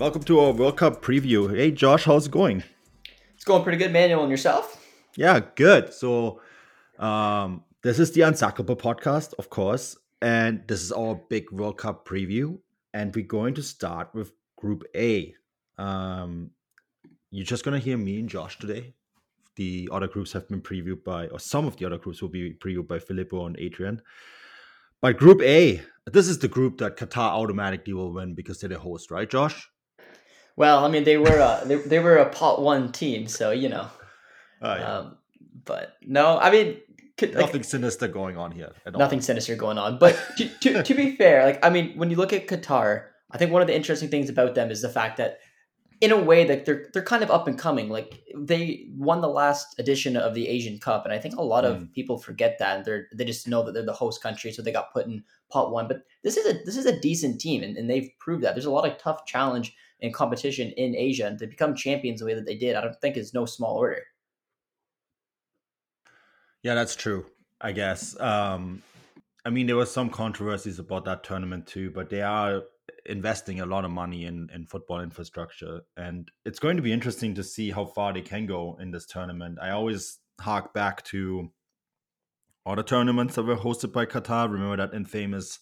Welcome to our World Cup preview. Hey, Josh, how's it going? It's going pretty good, Manuel, and yourself? Yeah, good. So, um, this is the Untackleable podcast, of course, and this is our big World Cup preview. And we're going to start with Group A. Um, you're just gonna hear me and Josh today. The other groups have been previewed by, or some of the other groups will be previewed by Filippo and Adrian. But Group A, this is the group that Qatar automatically will win because they're the host, right, Josh? Well, I mean, they were a, they, they were a pot one team, so you know. Oh, yeah. Um, but no, I mean, could, like, nothing sinister going on here. At nothing all. sinister going on. But to, to to be fair, like I mean, when you look at Qatar, I think one of the interesting things about them is the fact that, in a way, that they're they're kind of up and coming. Like they won the last edition of the Asian Cup, and I think a lot of Mm. people forget that. And they're they just know that they're the host country, so they got put in pot one. But this is a this is a decent team, and, and they've proved that. There's a lot of tough challenge and competition in Asia, and to become champions the way that they did, I don't think is no small order. Yeah, that's true. I guess. Um, I mean, there was some controversies about that tournament too, but they are investing a lot of money in in football infrastructure, and it's going to be interesting to see how far they can go in this tournament. I always hark back to other tournaments that were hosted by Qatar. Remember that infamous?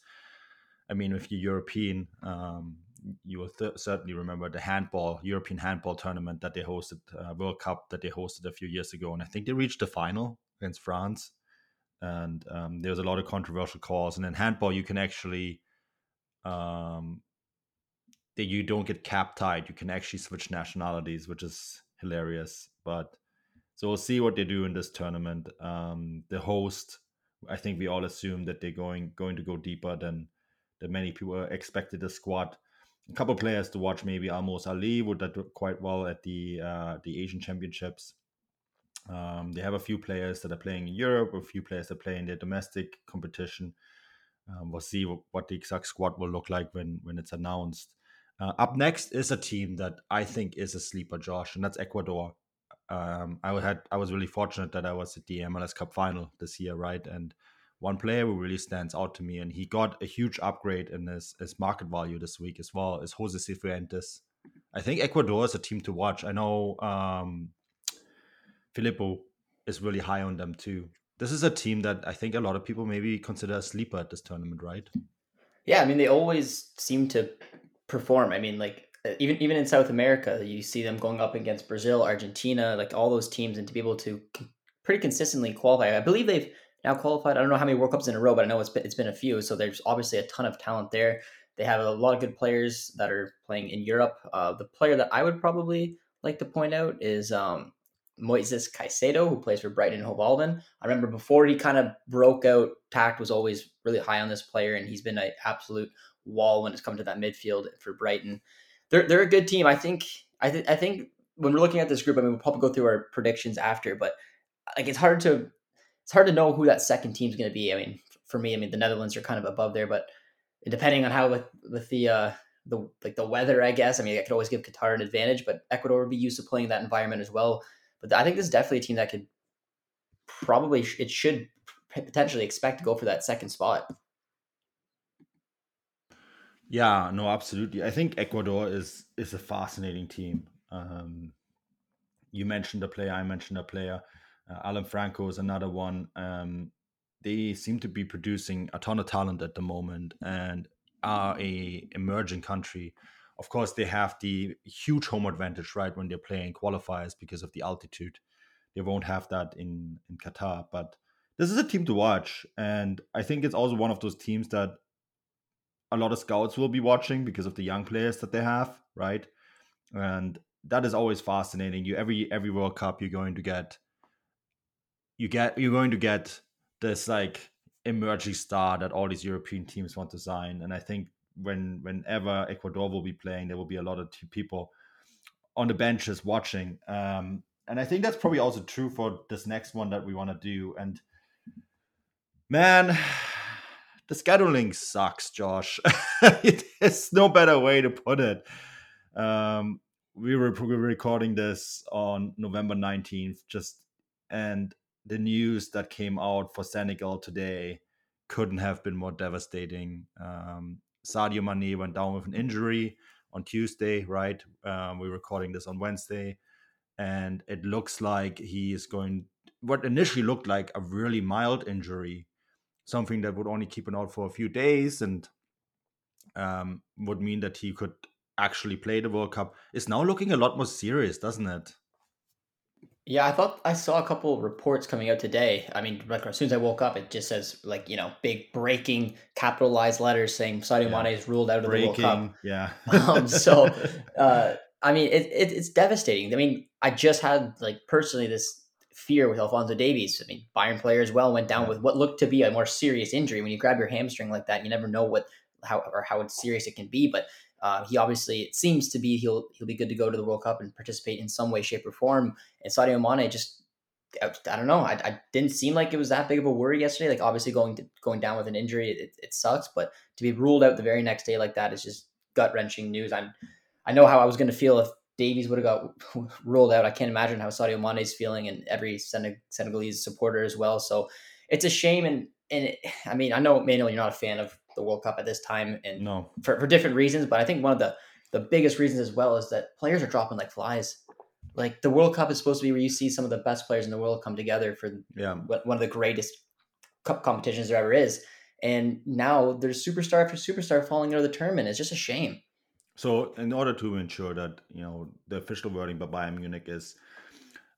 I mean, if you're European, um, you will th- certainly remember the handball European handball tournament that they hosted, uh, World Cup that they hosted a few years ago, and I think they reached the final against France. And um, there was a lot of controversial calls. And in handball, you can actually um, that you don't get cap tied. You can actually switch nationalities, which is hilarious. But so we'll see what they do in this tournament. Um, the host, I think we all assume that they're going going to go deeper than than many people expected. The squad, a couple players to watch. Maybe Almoez Ali would that do quite well at the uh, the Asian Championships. Um, they have a few players that are playing in Europe, a few players that play in their domestic competition. Um, we'll see what, what the exact squad will look like when when it's announced. Uh, up next is a team that I think is a sleeper, Josh, and that's Ecuador. Um, I had I was really fortunate that I was at the MLS Cup final this year, right? And one player who really stands out to me, and he got a huge upgrade in his, his market value this week as well, is Jose Cifuentes. I think Ecuador is a team to watch. I know um, Filippo is really high on them too. This is a team that I think a lot of people maybe consider a sleeper at this tournament, right? Yeah, I mean, they always seem to perform. I mean, like uh, even even in South America, you see them going up against Brazil, Argentina, like all those teams, and to be able to pretty consistently qualify. I believe they've now qualified. I don't know how many World Cups in a row, but I know it's been, it's been a few. So there's obviously a ton of talent there. They have a lot of good players that are playing in Europe. Uh, the player that I would probably like to point out is um, Moises Caicedo, who plays for Brighton and Hove Albion. I remember before he kind of broke out, Tact was always really high on this player, and he's been an absolute wall when it's come to that midfield for Brighton. They're they're a good team. I think I th- I think when we're looking at this group, I mean we'll probably go through our predictions after, but like it's hard to it's hard to know who that second team's going to be. I mean, for me, I mean the Netherlands are kind of above there, but depending on how with with the uh, the like the weather, I guess. I mean, I could always give Qatar an advantage, but Ecuador would be used to playing that environment as well. But I think this is definitely a team that could probably it should potentially expect to go for that second spot. Yeah, no, absolutely. I think Ecuador is is a fascinating team. Um, you mentioned a player, I mentioned a player. Uh, Alan Franco is another one. Um, they seem to be producing a ton of talent at the moment and are a emerging country. Of course, they have the huge home advantage, right, when they're playing qualifiers because of the altitude. They won't have that in in Qatar, but this is a team to watch, and I think it's also one of those teams that a lot of scouts will be watching because of the young players that they have, right? And that is always fascinating. You every every World Cup you're going to get you get you're going to get this like emerging star that all these European teams want to sign. And I think when whenever Ecuador will be playing, there will be a lot of t- people on the benches watching. Um, and I think that's probably also true for this next one that we want to do. And man, the scheduling sucks, Josh. There's no better way to put it. Um, we were, we were recording this on November 19th, just and the news that came out for Senegal today couldn't have been more devastating. Um, Sadio Mane went down with an injury, on Tuesday, right? Um, we're recording this on Wednesday, and it looks like he is going. What initially looked like a really mild injury, something that would only keep him out for a few days, and um, would mean that he could actually play the World Cup, is now looking a lot more serious, doesn't it? Yeah, I thought I saw a couple of reports coming out today. I mean, like as soon as I woke up, it just says like you know big breaking capitalized letters saying Sadio yeah. Mane is ruled out of breaking, the World Cup. Yeah. um, so, uh, I mean, it, it, it's devastating. I mean, I just had like personally this fear with Alphonso Davies. I mean, Bayern player as well went down yeah. with what looked to be a more serious injury. When you grab your hamstring like that, you never know what how or how serious it can be. But uh, he obviously it seems to be he'll he'll be good to go to the World Cup and participate in some way, shape, or form. And Sadio Mane just I, I don't know. I, I didn't seem like it was that big of a worry yesterday. Like obviously going to, going down with an injury, it, it sucks. But to be ruled out the very next day like that is just gut wrenching news. I'm I know how I was going to feel if Davies would have got ruled out. I can't imagine how Sadio Mane is feeling and every Senegalese supporter as well. So it's a shame. And and it, I mean I know Manuel, you're not a fan of the World Cup at this time, and no, for, for different reasons. But I think one of the the biggest reasons as well is that players are dropping like flies. Like the World Cup is supposed to be where you see some of the best players in the world come together for yeah. one of the greatest cup competitions there ever is. And now there's superstar after superstar falling out of the tournament. It's just a shame. So, in order to ensure that you know the official wording by Bayern Munich is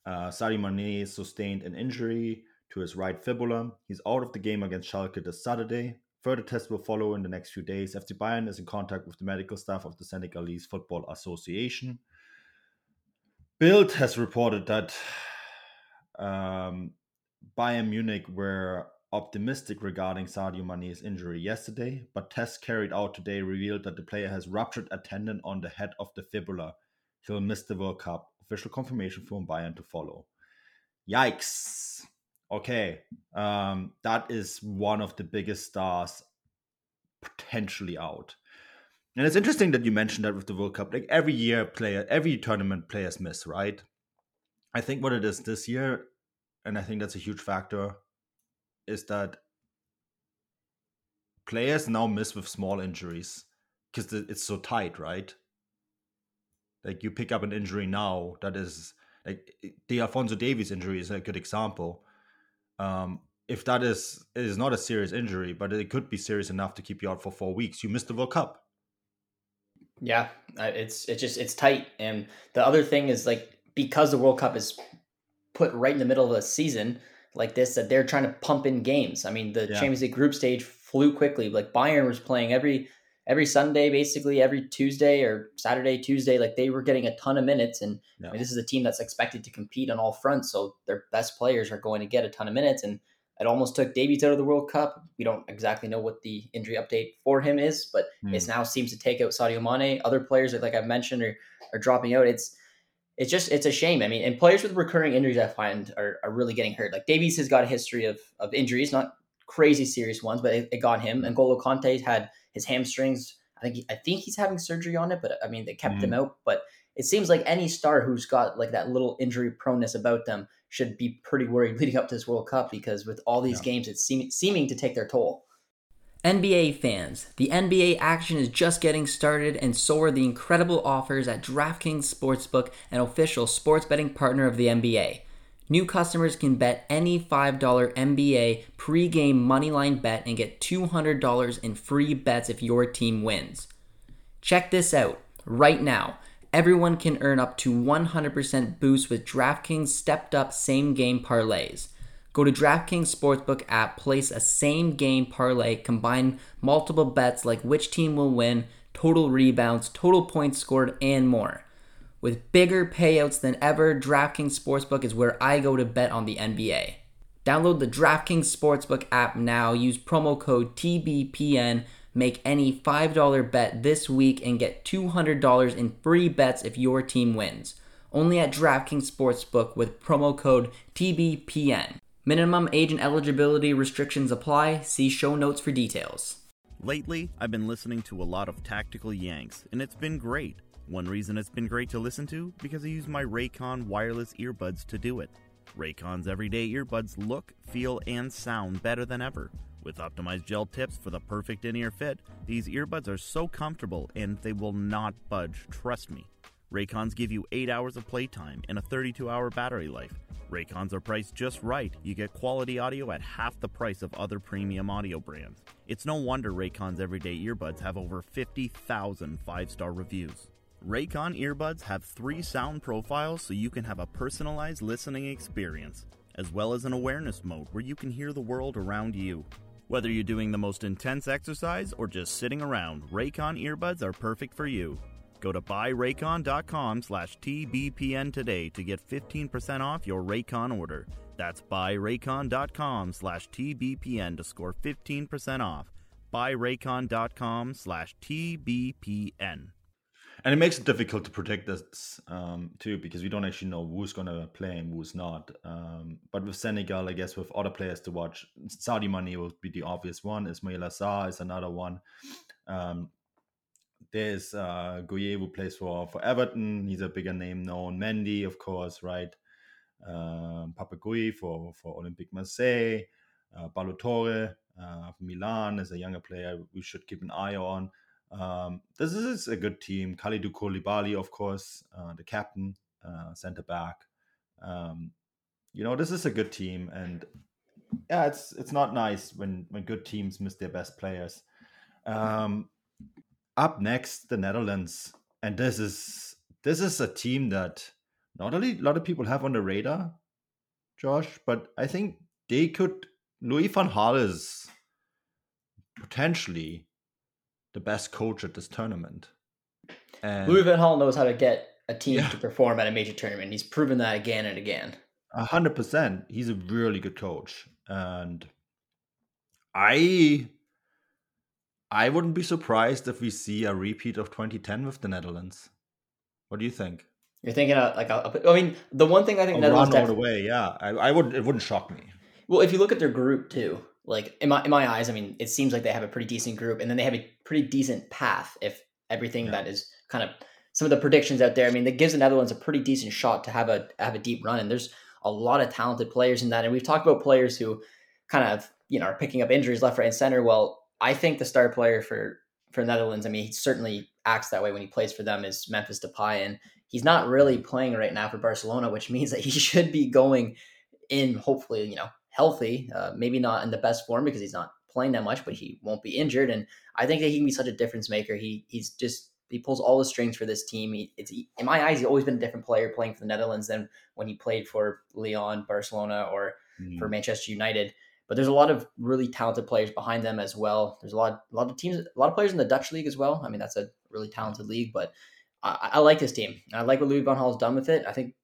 uh, Sadio Mane sustained an injury to his right fibula. He's out of the game against Schalke this Saturday. Further tests will follow in the next few days. FC Bayern is in contact with the medical staff of the Senegalese Football Association. Bild has reported that um, Bayern Munich were optimistic regarding Sadio Mane's injury yesterday, but tests carried out today revealed that the player has ruptured a tendon on the head of the fibula. He'll miss the World Cup. Official confirmation from Bayern to follow. Yikes okay, um, that is one of the biggest stars potentially out. And it's interesting that you mentioned that with the World Cup. Like every year, player, every tournament, players miss, right? I think what it is this year, and I think that's a huge factor, is that players now miss with small injuries because it's so tight, right? Like you pick up an injury now that is like the Alphonso Davies injury is a good example um, if that is is not a serious injury, but it could be serious enough to keep you out for four weeks, you missed the World Cup. Yeah, it's it's just it's tight, and the other thing is like because the World Cup is put right in the middle of a season like this, that they're trying to pump in games. I mean, the yeah. Champions League group stage flew quickly. Like Bayern was playing every every Sunday, basically every Tuesday or Saturday, Tuesday. Like they were getting a ton of minutes, and yeah. I mean, this is a team that's expected to compete on all fronts. So their best players are going to get a ton of minutes, and it almost took Davies out of the World Cup. We don't exactly know what the injury update for him is, but mm. it now seems to take out Sadio Mane. Other players, like I've mentioned, are are dropping out. It's it's just it's a shame. I mean, and players with recurring injuries, I find, are, are really getting hurt. Like Davies has got a history of of injuries, not crazy serious ones, but it, it got him. And Golo Kanté had his hamstrings I think he, I think he's having surgery on it, but I mean they kept mm. him out. But it seems like any star who's got like that little injury proneness about them should be pretty worried leading up to this World Cup because with all these yeah. games, it's seem, seeming to take their toll. NBA fans, the NBA action is just getting started, and so are the incredible offers at DraftKings Sportsbook, an official sports betting partner of the NBA. New customers can bet any $5 NBA pregame moneyline bet and get $200 in free bets if your team wins. Check this out. Right now, everyone can earn up to 100% boost with DraftKings stepped up same game parlays. Go to DraftKings Sportsbook app, place a same game parlay, combine multiple bets like which team will win, total rebounds, total points scored, and more. With bigger payouts than ever, DraftKings Sportsbook is where I go to bet on the NBA. Download the DraftKings Sportsbook app now. Use promo code TBPN. Make any $5 bet this week and get $200 in free bets if your team wins. Only at DraftKings Sportsbook with promo code TBPN. Minimum age and eligibility restrictions apply. See show notes for details. Lately, I've been listening to a lot of Tactical Yanks, and it's been great. One reason it's been great to listen to because I use my Raycon wireless earbuds to do it. Raycon's everyday earbuds look, feel, and sound better than ever. With optimized gel tips for the perfect in ear fit, these earbuds are so comfortable and they will not budge, trust me. Raycons give you 8 hours of playtime and a 32 hour battery life. Raycons are priced just right. You get quality audio at half the price of other premium audio brands. It's no wonder Raycon's everyday earbuds have over 50,000 five star reviews. Raycon earbuds have three sound profiles so you can have a personalized listening experience, as well as an awareness mode where you can hear the world around you. Whether you're doing the most intense exercise or just sitting around, Raycon earbuds are perfect for you. Go to buyraycon.com slash TBPN today to get 15% off your Raycon order. That's buyraycon.com slash TBPN to score 15% off. Buyraycon.com slash TBPN. And it makes it difficult to predict this um, too, because we don't actually know who's going to play and who's not. Um, but with Senegal, I guess with other players to watch, Sadio Mane will be the obvious one. Ismaila Sarr is another one. Um, there's uh, Gueye who plays for, for Everton. He's a bigger name known. Mendy, of course, right? Um, Papa Gueye for, for Olympique Marseille. Uh, Ballo-Touré uh, Milan is a younger player we should keep an eye on. Um, this is a good team. Kalidou Koulibaly, of course, uh, the captain, uh, center back. Um, you know, this is a good team, and yeah, it's it's not nice when when good teams miss their best players. Um, up next, the Netherlands, and this is this is a team that not only a lot of people have on the radar, Josh, but I think they could. Louis van Gaal is potentially the best coach at this tournament. And Louis Van Gaal knows how to get a team yeah. to perform at a major tournament. He's proven that again and again. A hundred percent. He's a really good coach, and I, I wouldn't be surprised if we see a repeat of 2010 with the Netherlands. What do you think? You're thinking of like a, I mean, the one thing I think a Netherlands run all the way. Yeah, I, I would. It wouldn't shock me. Well, if you look at their group too, like in my in my eyes, I mean, it seems like they have a pretty decent group, and then they have a pretty decent path. If everything yeah. that is kind of some of the predictions out there, I mean, that gives the Netherlands a pretty decent shot to have a have a deep run. And there's a lot of talented players in that, and we've talked about players who kind of you know are picking up injuries left, right, and center. Well, I think the star player for for Netherlands, I mean, he certainly acts that way when he plays for them is Memphis Depay, and he's not really playing right now for Barcelona, which means that he should be going in hopefully you know healthy. Uh, maybe not in the best form because he's not playing that much, but he won't be injured. And I think that he can be such a difference maker. He he's just he pulls all the strings for this team. He, it's he, in my eyes, he's always been a different player playing for the Netherlands than when he played for Lyon, Barcelona, or mm. for Manchester United. But there's a lot of really talented players behind them as well. There's a lot, a lot of teams, a lot of players in the Dutch league as well. I mean, that's a really talented league. But I, I like this team. I like what Louis van Gaal's done with it. I think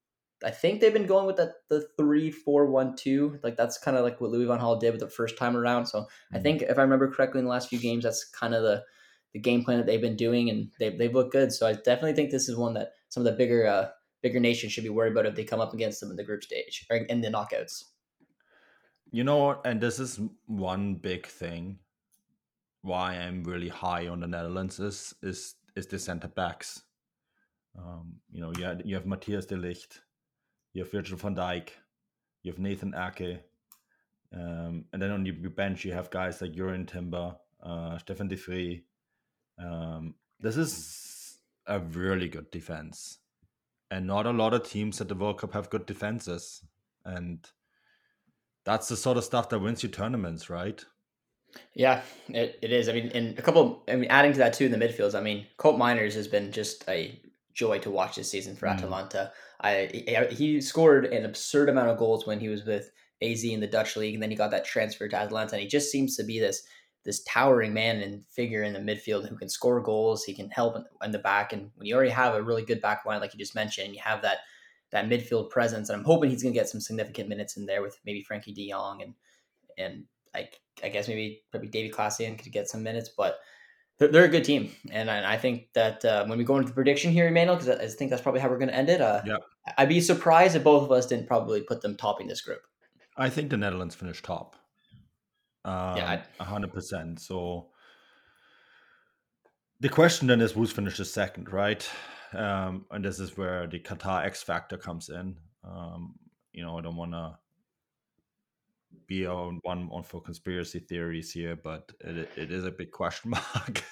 I think they've been going with that the three four one two. Like that's kind of like what Louis Van Gaal did with the first time around. So mm-hmm. I think if I remember correctly in the last few games, that's kind of the the game plan that they've been doing, and they they've looked good. So I definitely think this is one that some of the bigger uh, bigger nations should be worried about if they come up against them in the group stage or in the knockouts. You know, and this is one big thing why I'm really high on the Netherlands is is is the center backs. Um, you know, you have, you have Matthijs de Ligt, you have Virgil van Dijk, you have Nathan Ake, um, and then on your bench you have guys like Jurrien Timber, uh, Stefan de Vrij. Um, this is a really good defense, and not a lot of teams at the World Cup have good defenses, and that's the sort of stuff that wins you tournaments, right? Yeah, it, it is. I mean, and a couple. I mean, adding to that too in the midfields. I mean, Koopmeiners has been just a joy to watch this season for mm. Atalanta. I he scored an absurd amount of goals when he was with AZ in the Dutch league, and then he got that transfer to Atalanta. and he just seems to be this this towering man and figure in the midfield who can score goals. He can help in the back, and when you already have a really good back line, like you just mentioned, you have that that midfield presence, and I'm hoping he's going to get some significant minutes in there with maybe Frenkie De Jong and and like I guess maybe probably David Klaassen could get some minutes, but they're, they're a good team, and I, I think that uh, when we go into the prediction here, Emmanuel, because I, I think that's probably how we're going to end it. Uh, yeah, I'd be surprised if both of us didn't probably put them topping this group. I think the Netherlands finished top. Um, yeah, hundred percent. So the question then is who's finished second, right? Um, and this is where the Qatar X factor comes in. Um, you know, I don't want to be on one on for conspiracy theories here, but it, it is a big question mark.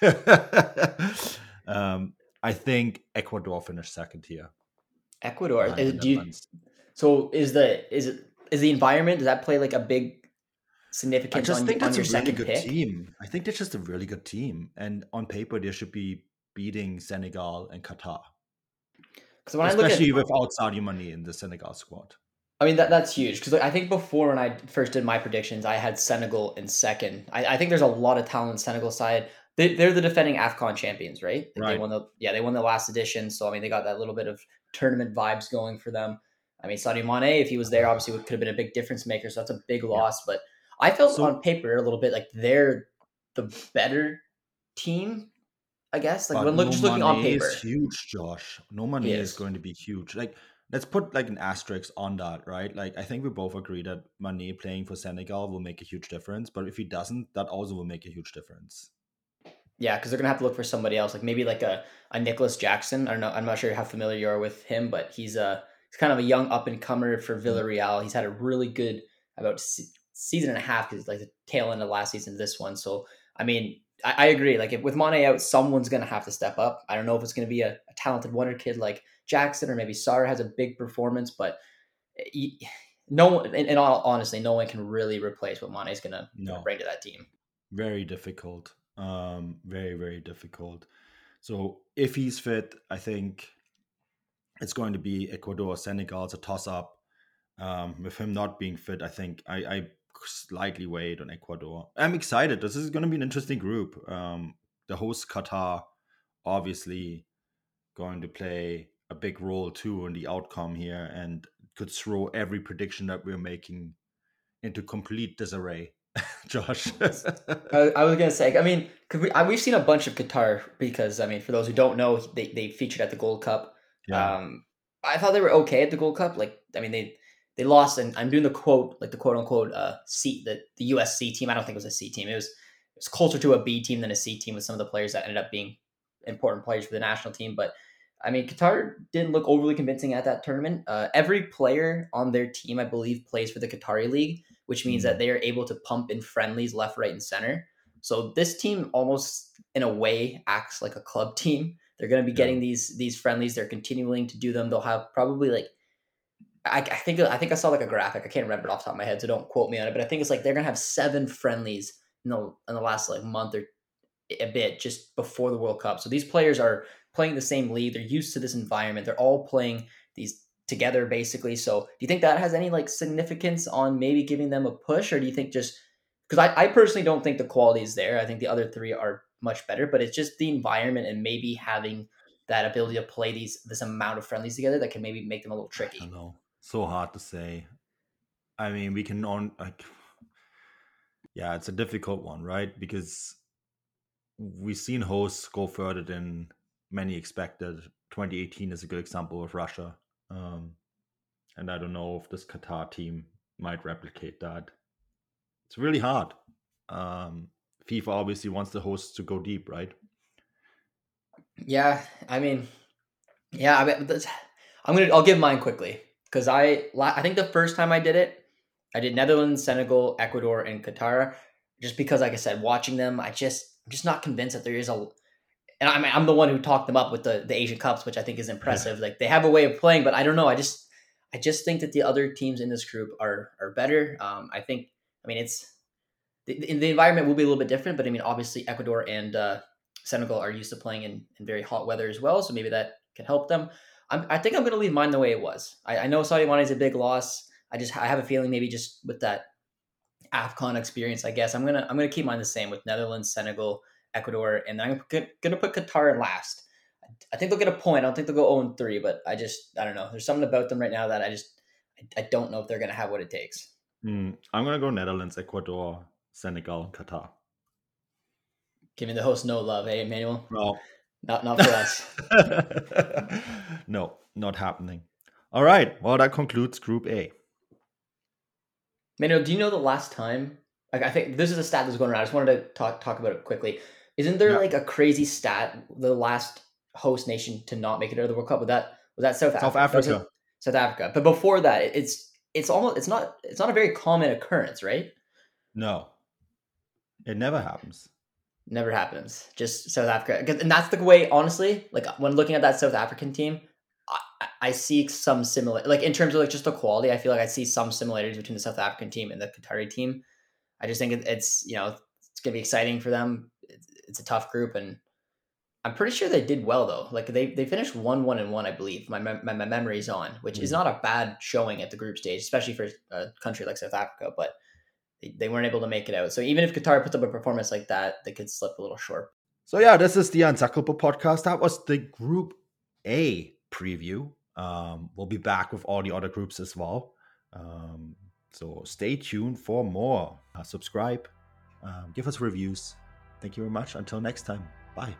um, I think Ecuador finished second here. Ecuador. Is, do you, so is the is it is the environment does that play like a big significance? I just on, think that's your a really second good pick? team. I think they're just a really good team, and on paper they should be beating Senegal and Qatar, Because when I look at especially without Sadio Mane in the Senegal squad. I mean that that's huge because I think before when I first did my predictions, I had Senegal in second. I, I think there's a lot of talent on Senegal side. They, they're the defending Afcon champions, right? They Right. won the yeah they won the last edition, so I mean they got that little bit of tournament vibes going for them. I mean Sadio Mane, if he was there, obviously could have been a big difference maker. So that's a big loss. But I felt So- on paper a little bit like they're the better team. I guess like when look, no just looking on Mane paper. is huge, Josh. No Mane is. is. going to be huge. Like let's put like an asterisk on that, right? Like I think we both agree that Mane playing for Senegal will make a huge difference, but if he doesn't, that also will make a huge difference. Yeah, because they're gonna have to look for somebody else, like maybe like a a Nicolas Jackson. I don't know. I'm not sure how familiar you are with him, but he's a he's kind of a young up and comer for mm-hmm. Villarreal. He's had a really good about se- season and a half because like the tail end of last season to this one. So I mean, I, I agree. Like if, with Mane out, someone's gonna have to step up. I don't know if it's gonna be a, a talented wonder kid like Jackson or maybe Sarr has a big performance, but he, no one. All honestly, no one can really replace what Mane's gonna, gonna No. bring to that team. Very difficult. Um, very very difficult. So if he's fit, I think it's going to be Ecuador, Senegal. It's a toss up. Um, with him not being fit, I think I, I slightly weighed on Ecuador. I'm excited. This is going to be an interesting group. Um, the host Qatar, obviously, going to play a big role too in the outcome here, and could throw every prediction that we're making into complete disarray. Josh, I, I was gonna say, I mean, we, I, we've seen a bunch of Qatar because, I mean, for those who don't know, they, they featured at the Gold Cup. yeah, Um, I thought they were okay at the Gold Cup. Like, I mean, they they lost, and I'm doing the quote, like the quote unquote uh, C, the the USC team. I don't think it was a C team. It was it was closer to a B team than a C team with some of the players that ended up being important players for the national team. But I mean, Qatar didn't look overly convincing at that tournament. Uh, every player on their team, I believe, plays for the Qatari league, which means Mhm. that they are able to pump in friendlies left, right, and center. So this team almost, in a way, acts like a club team. They're going to be Yeah. getting these these friendlies. They're continuing to do them. They'll have probably like, I, I think I think I saw like a graphic. I can't remember it off the top of my head, so don't quote me on it. But I think it's like they're going to have seven friendlies in the in the last like month or a bit just before the World Cup. So these players are playing the same league. They're used to this environment. They're all playing these together basically. So do you think that has any like significance on maybe giving them a push, or do you think just because I, I personally don't think the quality is there. I think the other three are much better, but it's just the environment and maybe having that ability to play these this amount of friendlies together that can maybe make them a little I tricky. don't know. So hard to say. I mean, we can on like, yeah, it's a difficult one, right? Because we've seen hosts go further than many expected. 2018 is a good example of Russia, um, and I don't know if this Qatar team might replicate that. It's really hard. Um, FIFA obviously wants the hosts to go deep, right? Yeah, I mean, yeah, I mean, I'm gonna I'll give mine quickly because I I think the first time I did it, I did Netherlands, Senegal, Ecuador, and Qatar. Just because, like I said, watching them, I just I'm just not convinced that there is a. And I'm I'm the one who talked them up with the the Asian Cups, which I think is impressive. Like they have a way of playing, but I don't know. I just I just think that the other teams in this group are are better. Um, I think I mean it's the, the the environment will be a little bit different, but I mean obviously Ecuador and uh, Senegal are used to playing in, in very hot weather as well, so maybe that can help them. I'm, I think I'm going to leave mine the way it was. I, I know Sadio Mane is a big loss. I just I have a feeling maybe just with that Afcon experience, I guess I'm gonna I'm gonna keep mine the same with Netherlands, Senegal, Ecuador, and I'm gonna, gonna put Qatar in last. I think they'll get a point. I don't think they'll go 0 3, but I just I don't know. There's something about them right now that I just I, I don't know if they're gonna have what it takes. Hmm, I'm gonna go Netherlands, Ecuador, Senegal, Qatar. Giving the host no love, hey Emmanuel. No. Not not for us. no, not happening. All right. Well, that concludes Group A. Manuel, do you know the last time? Like, I think this is a stat that's going around. I just wanted to talk talk about it quickly. Isn't there like a crazy stat? The last host nation to not make it out of the World Cup was that was that South Africa? South That Africa. South Africa. But before that, it's it's almost it's not it's not a very common occurrence, right? No, it never happens. Never happens. Just South Africa, and that's the way. Honestly, like when looking at that South African team, I, I see some similar, like in terms of like just the quality. I feel like I see some similarities between the South African team and the Qatari team. I just think it's you know it's gonna be exciting for them. It's, a tough group, and I'm pretty sure they did well though. Like they they finished one one and one, I believe. My my, my memory's on, which mm. is not a bad showing at the group stage, especially for a country like South Africa. But they, they weren't able to make it out. So even if Qatar puts up a performance like that, they could slip a little short. So yeah, this is the Untackleable podcast. That was the Group A preview. Um, we'll be back with all the other groups as well. Um, so stay tuned for more. Uh, subscribe, um, give us reviews. Thank you very much. Until next time, bye.